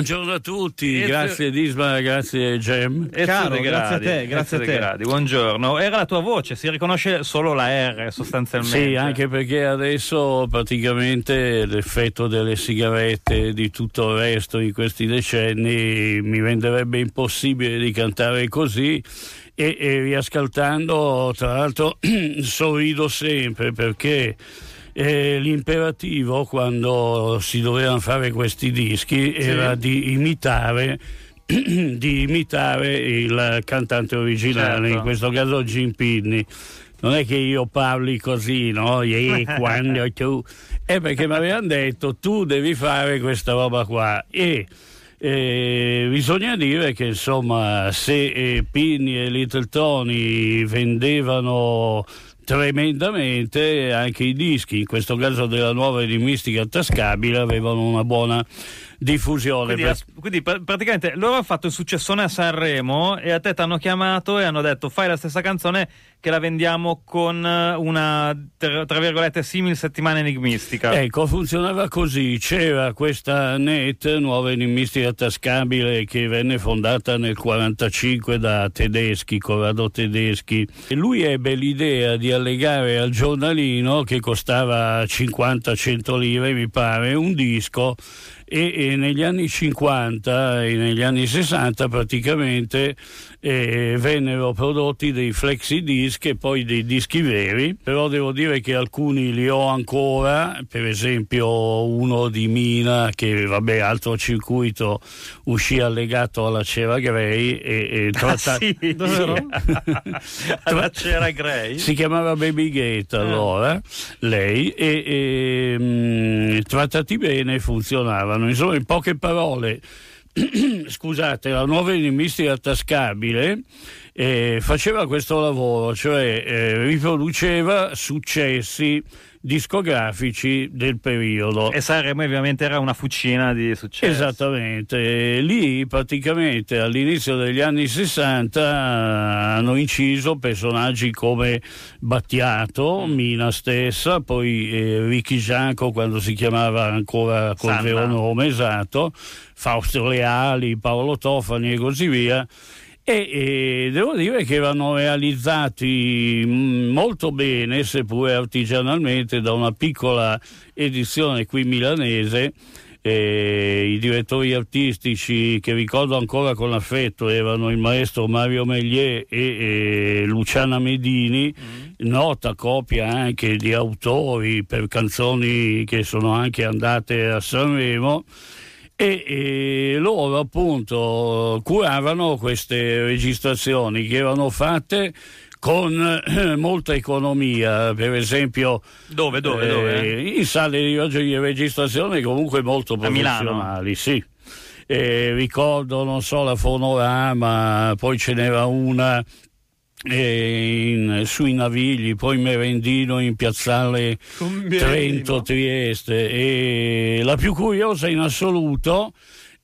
Buongiorno a tutti, grazie Disma, grazie Gem. Caro, grazie a te, grazie Ezio a te. Gradi, buongiorno. Era la tua voce, si riconosce solo la R sostanzialmente. Sì, anche perché adesso praticamente l'effetto delle sigarette e di tutto il resto in questi decenni mi renderebbe impossibile di cantare così e, e riascoltando tra l'altro sorrido sempre perché eh, l'imperativo quando si dovevano fare questi dischi era di imitare di imitare il cantante originale, Certo. in questo caso Jim Pinney. Non è che io parli così, no? E quando tu... È perché mi avevano detto tu devi fare questa roba qua. E eh, bisogna dire che insomma se eh, Pinni e Little Tony vendevano tremendamente anche i dischi, in questo caso della nuova enigmistica tascabile, avevano una buona diffusione. Quindi, Per- quindi pr- praticamente loro hanno fatto il successone a Sanremo e a te ti hanno chiamato e hanno detto fai la stessa canzone che la vendiamo con eh, una tra, tra virgolette simil settimana enigmistica. Ecco, funzionava così. C'era questa net, nuova enigmistica tascabile, che venne fondata nel 1945 da tedeschi, Corrado Tedeschi. E lui ebbe l'idea di allegare al giornalino, che costava 50-100 lire, mi pare, un disco. E, e negli anni 50 e negli anni 60 praticamente eh, vennero prodotti dei flexi disc e poi dei dischi veri, però devo dire che alcuni li ho ancora, per esempio uno di Mina che vabbè altro circuito uscì allegato alla Cera Grey e, e tratta- Ah, sì, alla Cera Grey. si chiamava Baby Gate allora, lei, e, e, mm, trattati bene funzionavano. Insomma, in poche parole, scusate, la nuova enigmistica tascabile eh, faceva questo lavoro, cioè eh, riproduceva successi discografici del periodo. E Sanremo ovviamente era una fucina di successo. Esattamente, lì praticamente all'inizio degli anni 60 hanno inciso personaggi come Battiato, Mina stessa, poi eh, Ricky Gianco quando si chiamava ancora col Sanna. vero nome esatto, Fausto Leali, Paolo Tofani e così via. E, e devo dire che erano realizzati mm, molto bene, seppure artigianalmente, da una piccola edizione qui milanese. Eh, I direttori artistici che ricordo ancora con affetto erano il maestro Mario Meglier e, e Luciana Medini, nota copia anche di autori per canzoni che sono anche andate a Sanremo e, e loro appunto curavano queste registrazioni che erano fatte con eh, molta economia, per esempio Dove, dove, eh, dove? in sale di di registrazione comunque molto professionali, sì. Eh, ricordo, non so, la Fonorama, poi ce n'era una in- sui Navigli, poi Merendino in piazzale Trento, Trieste. E la più curiosa in assoluto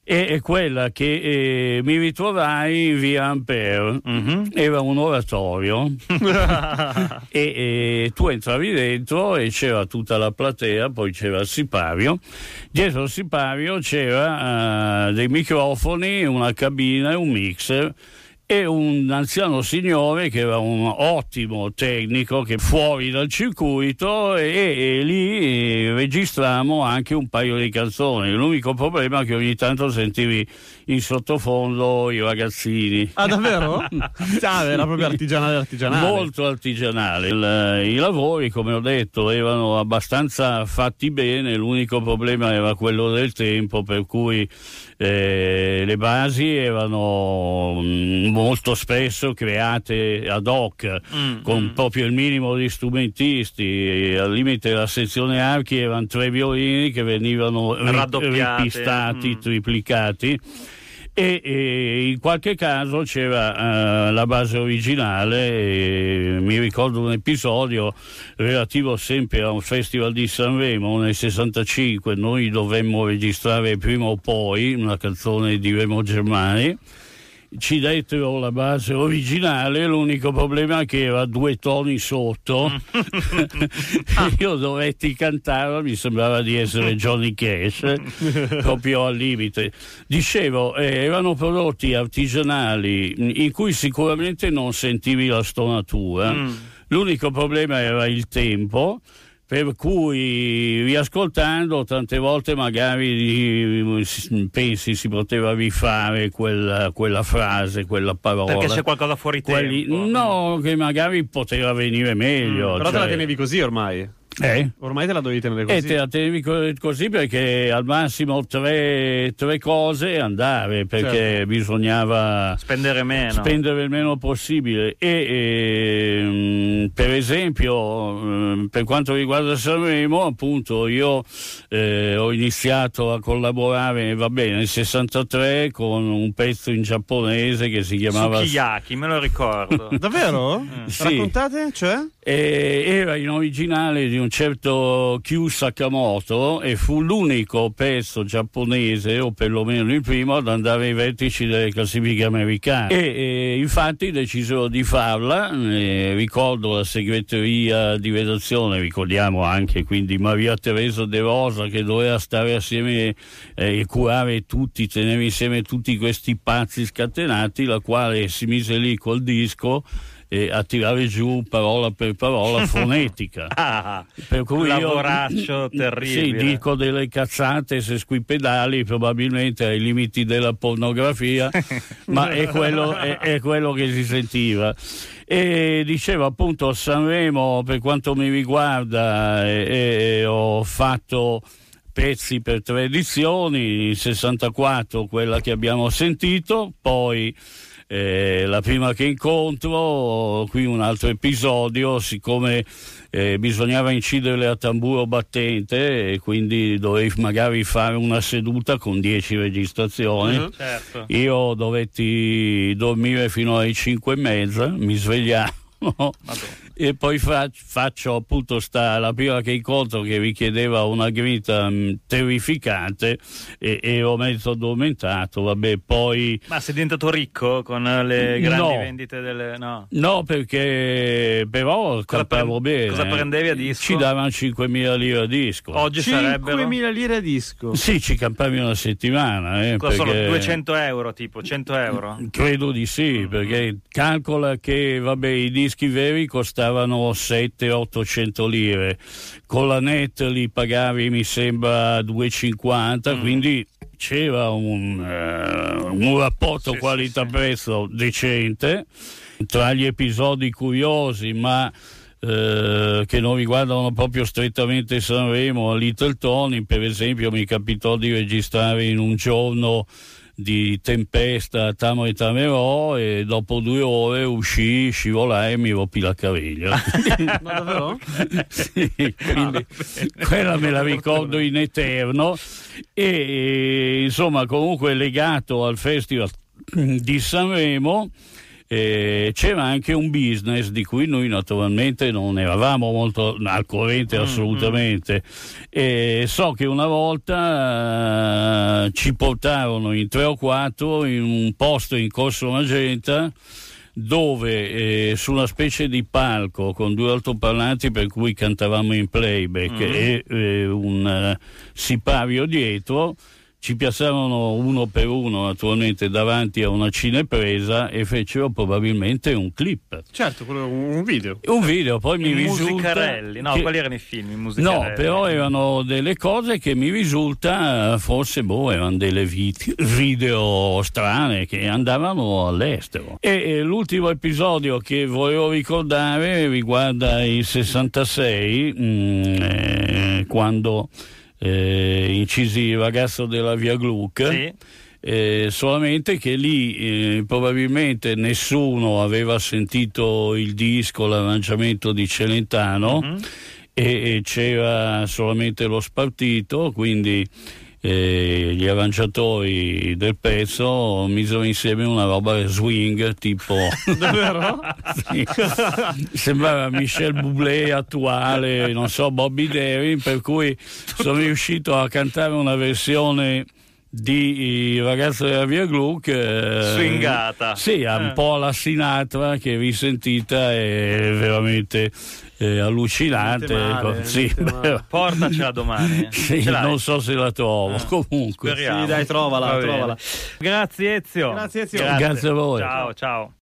è, è quella che eh, mi ritrovai in via Ampere. Mhm. Era un oratorio e, e tu entravi dentro e c'era tutta la platea, poi c'era il sipario. Dietro il sipario c'era eh, dei microfoni, una cabina e un mixer e un anziano signore che era un ottimo tecnico che fuori dal circuito e, e lì registrammo anche un paio di canzoni. L'unico problema è che ogni tanto sentivi in sottofondo i ragazzini. Ah, davvero? ah, era proprio artigianale artigianale. Molto artigianale. Il- I lavori, come ho detto, erano abbastanza fatti bene, l'unico problema era quello del tempo, per cui eh, le basi erano mm, molto spesso create ad hoc, Mm, con mm. proprio il minimo di strumentisti. Al limite la sezione archi erano tre violini che venivano Raddoppiate, ripistati, mm. triplicati e, e in qualche caso c'era eh, la base originale mi ricordo un episodio relativo sempre a un festival di Sanremo nel 65 noi dovemmo registrare prima o poi una canzone di Remo Germani ci dettero la base originale, l'unico problema che era due toni sotto. Io dovetti cantare, mi sembrava di essere Johnny Cash, proprio al limite. Dicevo, eh, erano prodotti artigianali in cui sicuramente non sentivi la stonatura. Mm. L'unico problema era il tempo per cui riascoltando tante volte magari pensi si poteva rifare quella, quella frase, quella parola. Perché c'è qualcosa fuori Quelli, tempo. No, che magari poteva venire meglio. Mm, però cioè... te la tenevi così ormai. Eh? Ormai te la dovevi tenere così. E te la tenevi così perché al massimo tre, tre cose andare perché certo. bisognava spendere meno. spendere il meno possibile. E, e ehm, per esempio, ehm, per quanto riguarda Sanremo, appunto, io eh, ho iniziato a collaborare, va bene, nel 63 con un pezzo in giapponese che si chiamava Sukiyaki, me lo ricordo. Davvero? Mm. Sì. Raccontate? Cioè? E, era in originale di un certo Kyu Sakamoto e fu l'unico pezzo giapponese, o perlomeno il primo, ad andare ai vertici delle classifiche americane. E, e infatti decisero di farla, eh, ricordo la segreteria di redazione, ricordiamo anche quindi Maria Teresa De Rosa che doveva stare assieme eh, e curare tutti, tenere insieme tutti questi pazzi scatenati, la quale si mise lì col disco eh, a tirare giù parola per parola fonetica. ah, per cui lavoraccio io, terribile. Sì, dico delle cazzate se squipedali, probabilmente ai limiti della pornografia, ma è quello, è, è quello che si sentiva e dicevo appunto a Sanremo per quanto mi riguarda eh, eh, ho fatto pezzi per tre edizioni 64 quella che abbiamo sentito poi eh, la prima che incontro, qui un altro episodio, siccome eh, bisognava incidere a tamburo battente e quindi dovevi magari fare una seduta con 10 registrazioni. Uh-huh, certo. Io dovetti dormire fino alle 5 e mezza, mi svegliavo. E poi fa, faccio appunto sta, la prima che incontro che richiedeva una grinta mh, mm, terrificante e, e ho mezzo addormentato vabbè poi ma sei diventato ricco con le grandi no. vendite delle no no perché però campavo bene cosa prendevi a disco? ci davano 5.000 lire a disco oggi 5.000 sarebbero 5.000 lire a disco sì ci campavi una settimana eh, cosa perché... sono 200 euro tipo 100 euro credo di sì mm. perché calcola che vabbè i dischi veri costavano costavano 700-800 lire, con la net li pagavi mi sembra 2,50, mm. quindi c'era un, uh, un rapporto sì, qualità-prezzo sì, decente. Tra gli episodi curiosi, ma eh, che non riguardano proprio strettamente Sanremo, a Little Tony, per esempio, mi capitò di registrare in un giorno di tempesta a Tamo e Tamerò e dopo due ore uscì, scivolai e mi rompi la caviglia. Ma davvero? sì, quindi quella me la ricordo in eterno e insomma comunque legato al festival di Sanremo eh, c'era anche un business di cui noi naturalmente non eravamo molto al corrente mm, assolutamente. Mm-hmm. so che una volta uh, ci portarono in tre o quattro in un posto in Corso Magenta dove eh, su una specie di palco con due altoparlanti per cui cantavamo in playback mm-hmm. e eh, un uh, sipario dietro ci piazzarono uno per uno naturalmente davanti a una cinepresa e fecero probabilmente un clip. Certo, un video. Un video, poi I mi risulta... Musicarelli, no, che... quali erano i film? I no, però erano delle cose che mi risulta forse, boh, erano delle video strane che andavano all'estero. E, e l'ultimo episodio che volevo ricordare riguarda il 66, mh, mm, eh, quando eh, incisi il ragazzo della via Gluck. Sì. Eh, solamente che lì eh, probabilmente nessuno aveva sentito il disco, l'arrangiamento di Celentano mm-hmm. e, e, c'era solamente lo spartito, quindi eh, gli arrangiatori del pezzo misero insieme una roba swing tipo davvero? sì. sembrava Michel Bublé attuale non so Bobby Darin per cui sono riuscito a cantare una versione di ragazzo della Via Gluck eh, swingata sì è un Eh. po' la Sinatra che vi sentita è veramente eh, allucinante male, ecco. sì, portacela domani eh. sì, non so se la trovo Eh. comunque Speriamo. Sì, dai, trovala, trovala. grazie Ezio Grazie, Ezio. Grazie a voi. ciao ciao